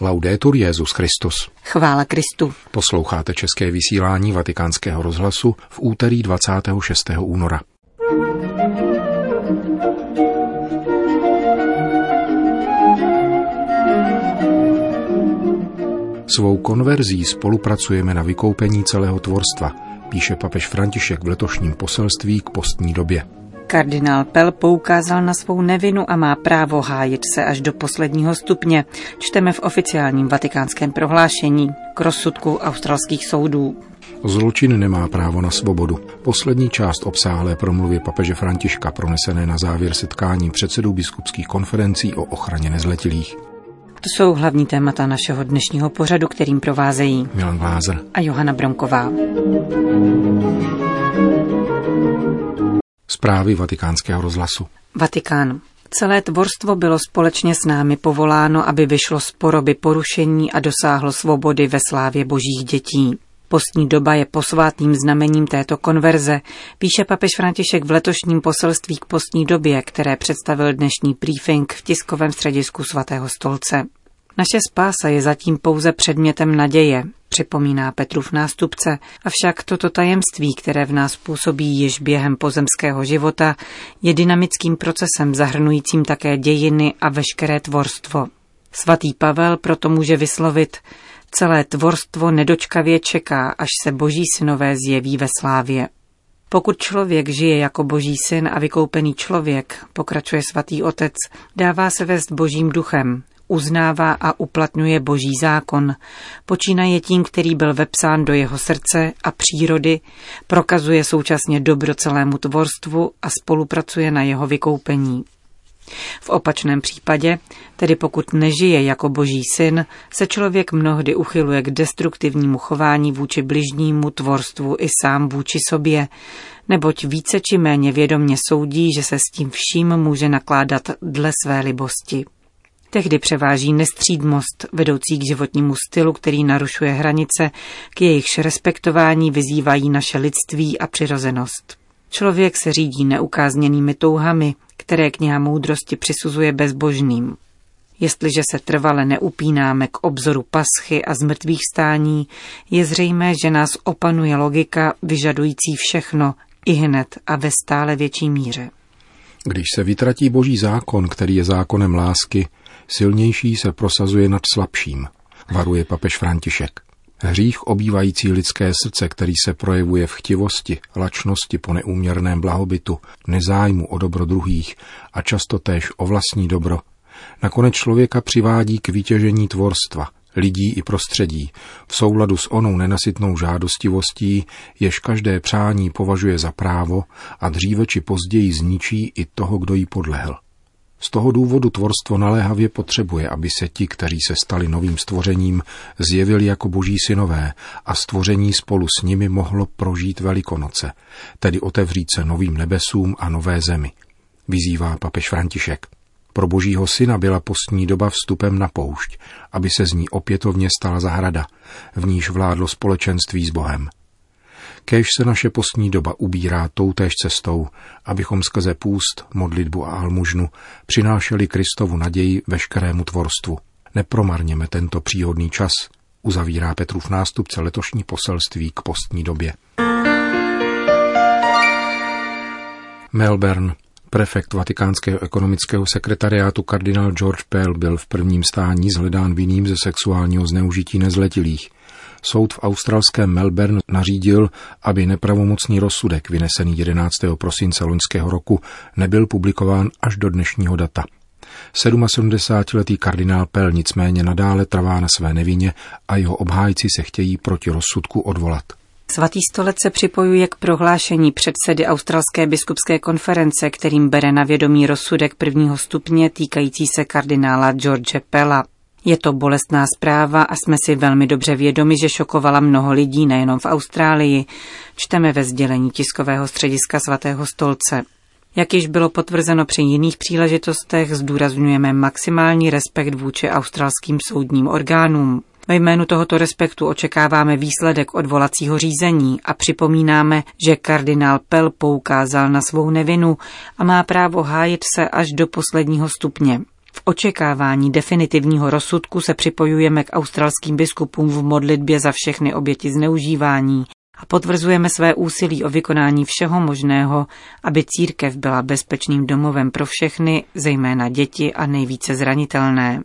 Laudetur Jezus Christus. Chvála Kristu. Posloucháte české vysílání Vatikánského rozhlasu v úterý 26. února. Svou konverzí spolupracujeme na vykoupení celého tvorstva, píše papež František v letošním poselství k postní době. Kardinál Pell poukázal na svou nevinu a má právo hájit se až do posledního stupně, čteme v oficiálním vatikánském prohlášení k rozsudku australských soudů. Zločin nemá právo na svobodu. Poslední část obsáhlé promluvy papeže Františka pronesené na závěr setkání předsedů biskupských konferencí o ochraně nezletilých. To jsou hlavní témata našeho dnešního pořadu, kterým provázejí Milan Glázer a Johana Bronková. Zprávy vatikánského rozhlasu. Vatikán. Celé tvorstvo bylo společně s námi povoláno, aby vyšlo z poroby porušení a dosáhlo svobody ve slávě božích dětí. Postní doba je posvátným znamením této konverze, píše papež František v letošním poselství k postní době, které představil dnešní briefing v tiskovém středisku svatého stolce. Naše spása je zatím pouze předmětem naděje, připomíná Petrův nástupce, avšak toto tajemství, které v nás působí již během pozemského života, je dynamickým procesem zahrnujícím také dějiny a veškeré tvorstvo. Svatý Pavel proto může vyslovit, celé tvorstvo nedočkavě čeká, až se boží synové zjeví ve slávě. Pokud člověk žije jako boží syn a vykoupený člověk, pokračuje svatý otec, dává se vést božím duchem, uznává a uplatňuje boží zákon, počínaje tím, který byl vepsán do jeho srdce a přírody, prokazuje současně dobro celému tvorstvu a spolupracuje na jeho vykoupení. V opačném případě, tedy pokud nežije jako boží syn, se člověk mnohdy uchyluje k destruktivnímu chování vůči bližnímu tvorstvu i sám vůči sobě, neboť více či méně vědomně soudí, že se s tím vším může nakládat dle své libosti. Tehdy převáží nestřídmost vedoucí k životnímu stylu, který narušuje hranice, k jejichž respektování vyzývají naše lidství a přirozenost. Člověk se řídí neukázněnými touhami, které kniha moudrosti přisuzuje bezbožným. Jestliže se trvale neupínáme k obzoru paschy a zmrtvých stání, je zřejmé, že nás opanuje logika vyžadující všechno, i hned a ve stále větší míře. Když se vytratí boží zákon, který je zákonem lásky, silnější se prosazuje nad slabším, varuje papež František. Hřích obývající lidské srdce, který se projevuje v chtivosti, lačnosti po neúměrném blahobytu, nezájmu o dobro druhých a často též o vlastní dobro, nakonec člověka přivádí k vytěžení tvorstva, lidí i prostředí, v souladu s onou nenasytnou žádostivostí, jež každé přání považuje za právo a dříve či později zničí i toho, kdo jí podlehl. Z toho důvodu tvorstvo naléhavě potřebuje, aby se ti, kteří se stali novým stvořením, zjevili jako boží synové a stvoření spolu s nimi mohlo prožít velikonoce, tedy otevřít se novým nebesům a nové zemi. Vyzývá papež František. Pro božího syna byla postní doba vstupem na poušť, aby se z ní opětovně stala zahrada, v níž vládlo společenství s Bohem. Kéž se naše postní doba ubírá toutéž cestou, abychom skrze půst, modlitbu a almužnu přinášeli Kristovu naději veškerému tvorstvu. Nepromarněme tento příhodný čas, uzavírá Petrův nástupce letošní poselství k postní době. Melbourne. Prefekt Vatikánského ekonomického sekretariátu kardinál George Pell byl v prvním stání zhledán vinným ze sexuálního zneužití nezletilých. Soud v australském Melbourne nařídil, aby nepravomocný rozsudek vynesený 11. prosince loňského roku nebyl publikován až do dnešního data. 77-letý kardinál Pell nicméně nadále trvá na své nevině a jeho obhájci se chtějí proti rozsudku odvolat. Svatý stolec se připojuje k prohlášení předsedy Australské biskupské konference, kterým bere na vědomí rozsudek prvního stupně týkající se kardinála George Pella. Je to bolestná zpráva a jsme si velmi dobře vědomi, že šokovala mnoho lidí nejenom v Austrálii. Čteme ve sdělení tiskového střediska svatého stolce. Jak již bylo potvrzeno při jiných příležitostech, zdůrazňujeme maximální respekt vůči australským soudním orgánům. Ve jménu tohoto respektu očekáváme výsledek odvolacího řízení a připomínáme, že kardinál Pell poukázal na svou nevinu a má právo hájit se až do posledního stupně. V očekávání definitivního rozsudku se připojujeme k australským biskupům v modlitbě za všechny oběti zneužívání a potvrzujeme své úsilí o vykonání všeho možného, aby církev byla bezpečným domovem pro všechny, zejména děti a nejvíce zranitelné.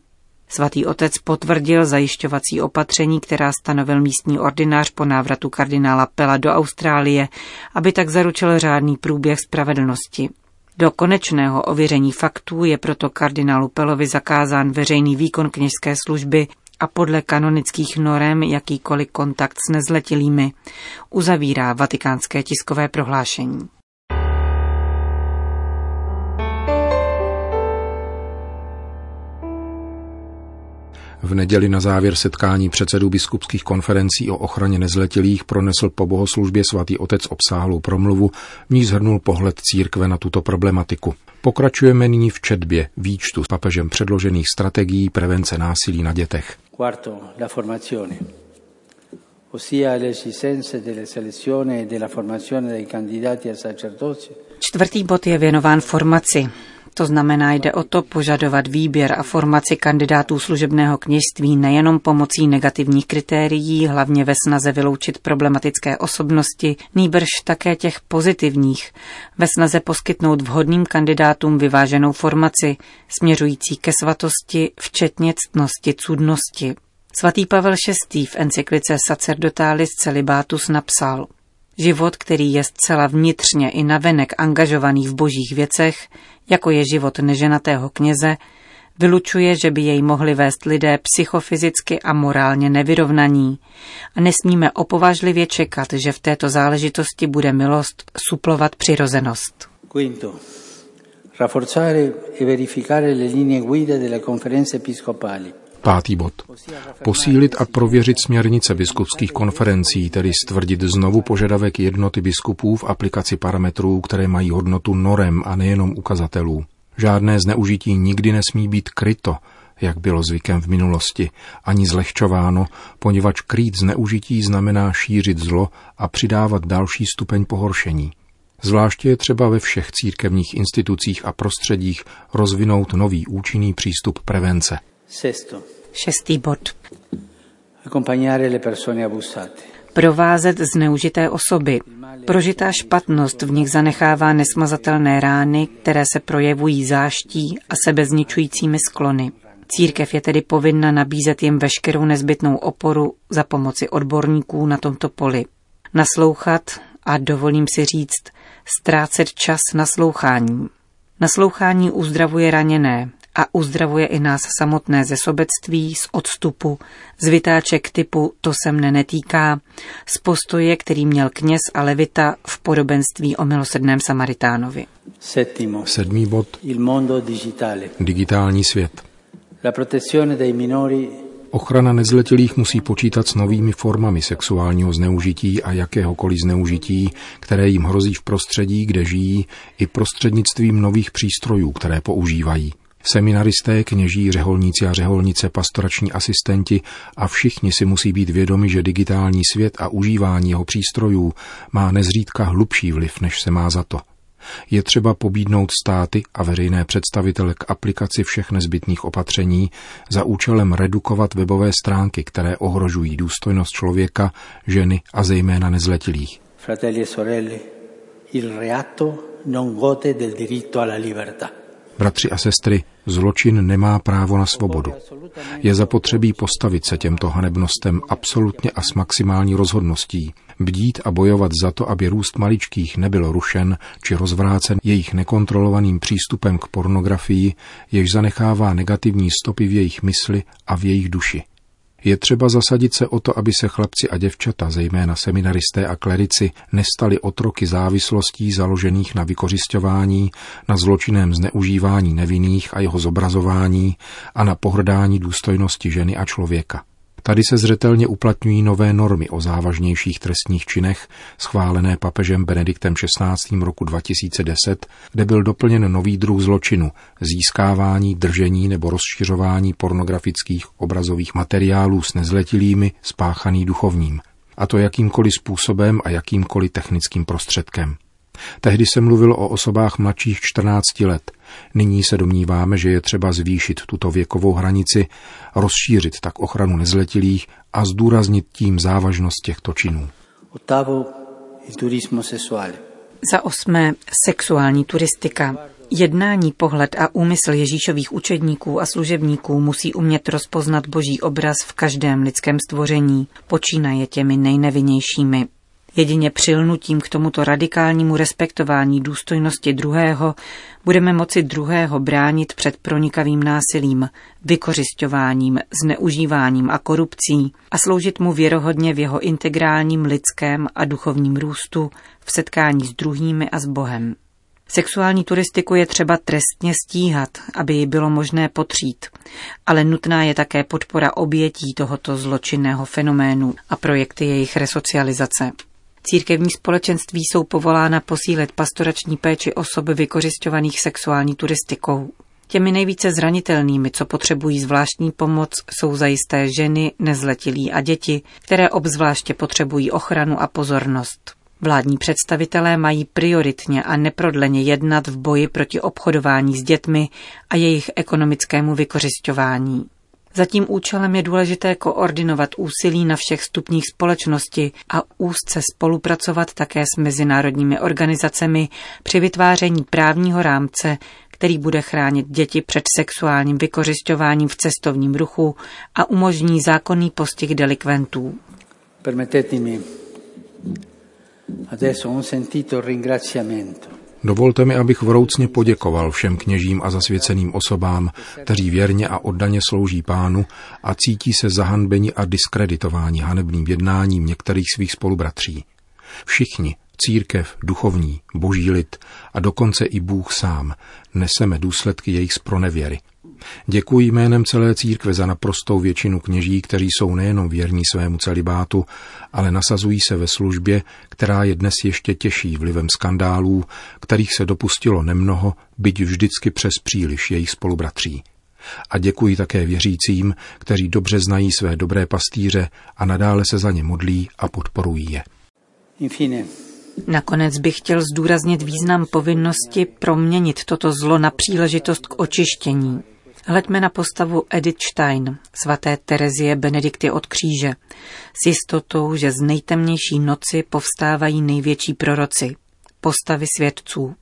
Svatý otec potvrdil zajišťovací opatření, která stanovil místní ordinář po návratu kardinála Pela do Austrálie, aby tak zaručil řádný průběh spravedlnosti. Do konečného ověření faktů je proto kardinálu Pelovi zakázán veřejný výkon kněžské služby a podle kanonických norem jakýkoliv kontakt s nezletilými, uzavírá vatikánské tiskové prohlášení. V neděli na závěr setkání předsedů biskupských konferencí o ochraně nezletilých pronesl po bohoslužbě svatý otec obsáhlou promluvu, v ní zhrnul pohled církve na tuto problematiku. Pokračujeme nyní v četbě výčtu s papežem předložených strategií prevence násilí na dětech. Quarto, la formazione ossia l'esistenza della selezione e della formazione dei candidati al sacerdozio. Čtvrtý bod je věnován formaci. To znamená, jde o to požadovat výběr a formaci kandidátů služebného kněžství nejenom pomocí negativních kritérií, hlavně ve snaze vyloučit problematické osobnosti, nýbrž také těch pozitivních, ve snaze poskytnout vhodným kandidátům vyváženou formaci, směřující ke svatosti, včetně ctnosti, cudnosti. Svatý Pavel VI. v encyklice Sacerdotalis Celibatus napsal Život, který je zcela vnitřně i navenek angažovaný v božích věcech, jako je život neženatého kněze, vylučuje, že by jej mohli vést lidé psychofyzicky a morálně nevyrovnaní a nesmíme opovažlivě čekat, že v této záležitosti bude milost suplovat přirozenost. Quinto. Rafforzare e verificare le linee guida delle conferenze episcopali. Pátý bod. Posílit a prověřit směrnice biskupských konferencí, tedy stvrdit znovu požadavek jednoty biskupů v aplikaci parametrů, které mají hodnotu norem a nejenom ukazatelů. Žádné zneužití nikdy nesmí být kryto, jak bylo zvykem v minulosti, ani zlehčováno, poněvadž krýt zneužití znamená šířit zlo a přidávat další stupeň pohoršení. Zvláště je třeba ve všech církevních institucích a prostředích rozvinout nový účinný přístup prevence. Sesto. Šestý bod. Accompagnare le persone abusate. Provázet zneužité osoby. Prožitá špatnost v nich zanechává nesmazatelné rány, které se projevují záští a sebezničujícími sklony. Církev je tedy povinna nabízet jim veškerou nezbytnou oporu za pomoci odborníků na tomto poli. Naslouchat a dovolím si říct, ztrácet čas naslouchání. Naslouchání uzdravuje raněné, a uzdravuje i nás samotné ze sobectví, z odstupu, z vytáček typu to se mne netýká, z postoje, který měl kněz a levita v podobenství o milosedném Samaritánovi. Settimo. Sedmý bod. Il mondo digitale. Digitální svět. La protezione dei minori Ochrana nezletilých musí počítat s novými formami sexuálního zneužití a jakéhokoliv zneužití, které jim hrozí v prostředí, kde žijí, i prostřednictvím nových přístrojů, které používají. Seminaristé, kněží, řeholníci a řeholnice, pastorační asistenti a všichni si musí být vědomi, že digitální svět a užívání jeho přístrojů má nezřídka hlubší vliv, než se má za to. Je třeba pobídnout státy a veřejné představitele k aplikaci všech nezbytných opatření za účelem redukovat webové stránky, které ohrožují důstojnost člověka, ženy a zejména nezletilých. Fratelli e sorelle, il reato non gode del diritto alla libertà. Bratři a sestry, zločin nemá právo na svobodu. Je zapotřebí postavit se těmto hanebnostem absolutně a s maximální rozhodností, bdít a bojovat za to, aby růst maličkých nebyl rušen či rozvrácen jejich nekontrolovaným přístupem k pornografii, jež zanechává negativní stopy v jejich mysli a v jejich duši. Je třeba zasadit se o to, aby se chlapci a děvčata, zejména seminaristé a klerici, nestali otroky závislostí založených na vykořišťování, na zločinném zneužívání nevinných a jeho zobrazování a na pohrdání důstojnosti ženy a člověka. Tady se zřetelně uplatňují nové normy o závažnějších trestních činech, schválené papežem Benediktem XVI. roku 2010, kde byl doplněn nový druh zločinu, získávání, držení nebo rozšiřování pornografických obrazových materiálů s nezletilými, spáchaný duchovním, a to jakýmkoliv způsobem a jakýmkoliv technickým prostředkem. Tehdy se mluvilo o osobách mladších 14 let. Nyní se domníváme, že je třeba zvýšit tuto věkovou hranici, rozšířit tak ochranu nezletilých a zdůraznit tím závažnost těchto činů. Za osmé sexuální turistika. Jednání, pohled a úmysl Ježíšových učedníků a služebníků musí umět rozpoznat boží obraz v každém lidském stvoření, počínaje těmi nejnevinnějšími. Jedině přilnutím k tomuto radikálnímu respektování důstojnosti druhého budeme moci druhého bránit před pronikavým násilím, vykořišťováním, zneužíváním a korupcí a sloužit mu věrohodně v jeho integrálním lidském a duchovním růstu v setkání s druhými a s Bohem. Sexuální turistiku je třeba trestně stíhat, aby ji bylo možné potřít, ale nutná je také podpora obětí tohoto zločinného fenoménu a projekty jejich resocializace. Církevní společenství jsou povolána posílit pastorační péči osob vykořišťovaných sexuální turistikou. Těmi nejvíce zranitelnými, co potřebují zvláštní pomoc, jsou zajisté ženy, nezletilí a děti, které obzvláště potřebují ochranu a pozornost. Vládní představitelé mají prioritně a neprodleně jednat v boji proti obchodování s dětmi a jejich ekonomickému vykořišťování. Za tím účelem je důležité koordinovat úsilí na všech stupních společnosti a úzce spolupracovat také s mezinárodními organizacemi při vytváření právního rámce, který bude chránit děti před sexuálním vykořišťováním v cestovním ruchu a umožní zákonný postih delikventů. Permettetemi adesso un sentito ringraziamento Dovolte mi, abych vroucně poděkoval všem kněžím a zasvěceným osobám, kteří věrně a oddaně slouží pánu a cítí se zahanbeni a diskreditováni hanebným jednáním některých svých spolubratří. Všichni, církev, duchovní, boží lid a dokonce i Bůh sám, neseme důsledky jejich spronevěry. Děkuji jménem celé církve za naprostou většinu kněží, kteří jsou nejenom věrní svému celibátu, ale nasazují se ve službě, která je dnes ještě těžší vlivem skandálů, kterých se dopustilo nemnoho, byť vždycky přes příliš jejich spolubratří. A děkuji také věřícím, kteří dobře znají své dobré pastýře a nadále se za ně modlí a podporují je. Infine. Nakonec bych chtěl zdůraznit význam povinnosti proměnit toto zlo na příležitost k očištění. Hleďme na postavu Edith Stein, svaté Terezie Benedikty od kříže, s jistotou, že z nejtemnější noci povstávají největší proroci, postavy svědců.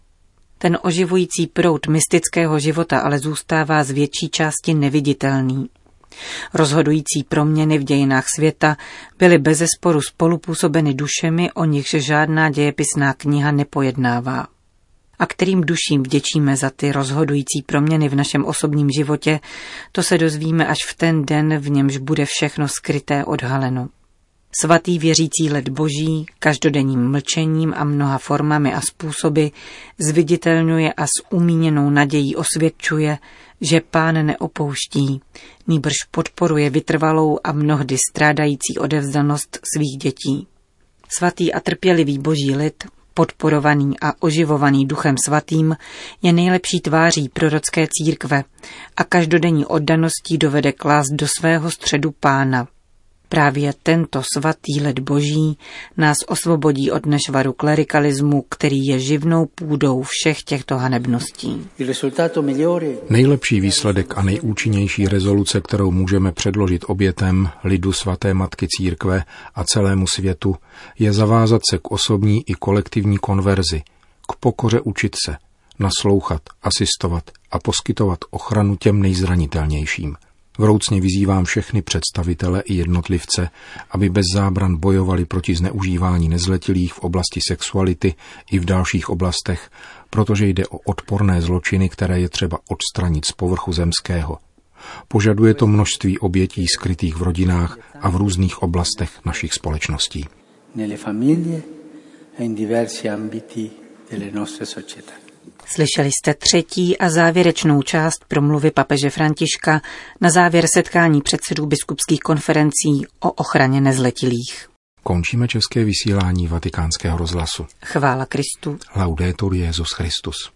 Ten oživující proud mystického života ale zůstává z větší části neviditelný. Rozhodující proměny v dějinách světa byly bezesporu spolupůsobeny dušemi, o nichž žádná dějepisná kniha nepojednává a kterým duším vděčíme za ty rozhodující proměny v našem osobním životě, to se dozvíme až v ten den, v němž bude všechno skryté odhaleno. Svatý věřící led boží každodenním mlčením a mnoha formami a způsoby zviditelňuje a s umíněnou nadějí osvědčuje, že pán neopouští, nýbrž podporuje vytrvalou a mnohdy strádající odevzdanost svých dětí. Svatý a trpělivý boží lid podporovaný a oživovaný duchem svatým, je nejlepší tváří prorocké církve a každodenní oddaností dovede klást do svého středu pána. Právě tento svatý led boží nás osvobodí od nešvaru klerikalismu, který je živnou půdou všech těchto hanebností. Nejlepší výsledek a nejúčinnější rezoluce, kterou můžeme předložit obětem lidu svaté matky církve a celému světu, je zavázat se k osobní i kolektivní konverzi, k pokoře učit se, naslouchat, asistovat a poskytovat ochranu těm nejzranitelnějším – Vroucně vyzývám všechny představitele i jednotlivce, aby bez zábran bojovali proti zneužívání nezletilých v oblasti sexuality i v dalších oblastech, protože jde o odporné zločiny, které je třeba odstranit z povrchu zemského. Požaduje to množství obětí skrytých v rodinách a v různých oblastech našich společností. Nelle famiglie e in diversi ambiti delle nostre società. Slyšeli jste třetí a závěrečnou část promluvy papeže Františka na závěr setkání předsedů biskupských konferencí o ochraně nezletilých. Končíme české vysílání vatikánského rozhlasu. Chvála Kristu. Laudetur Jezus Christus.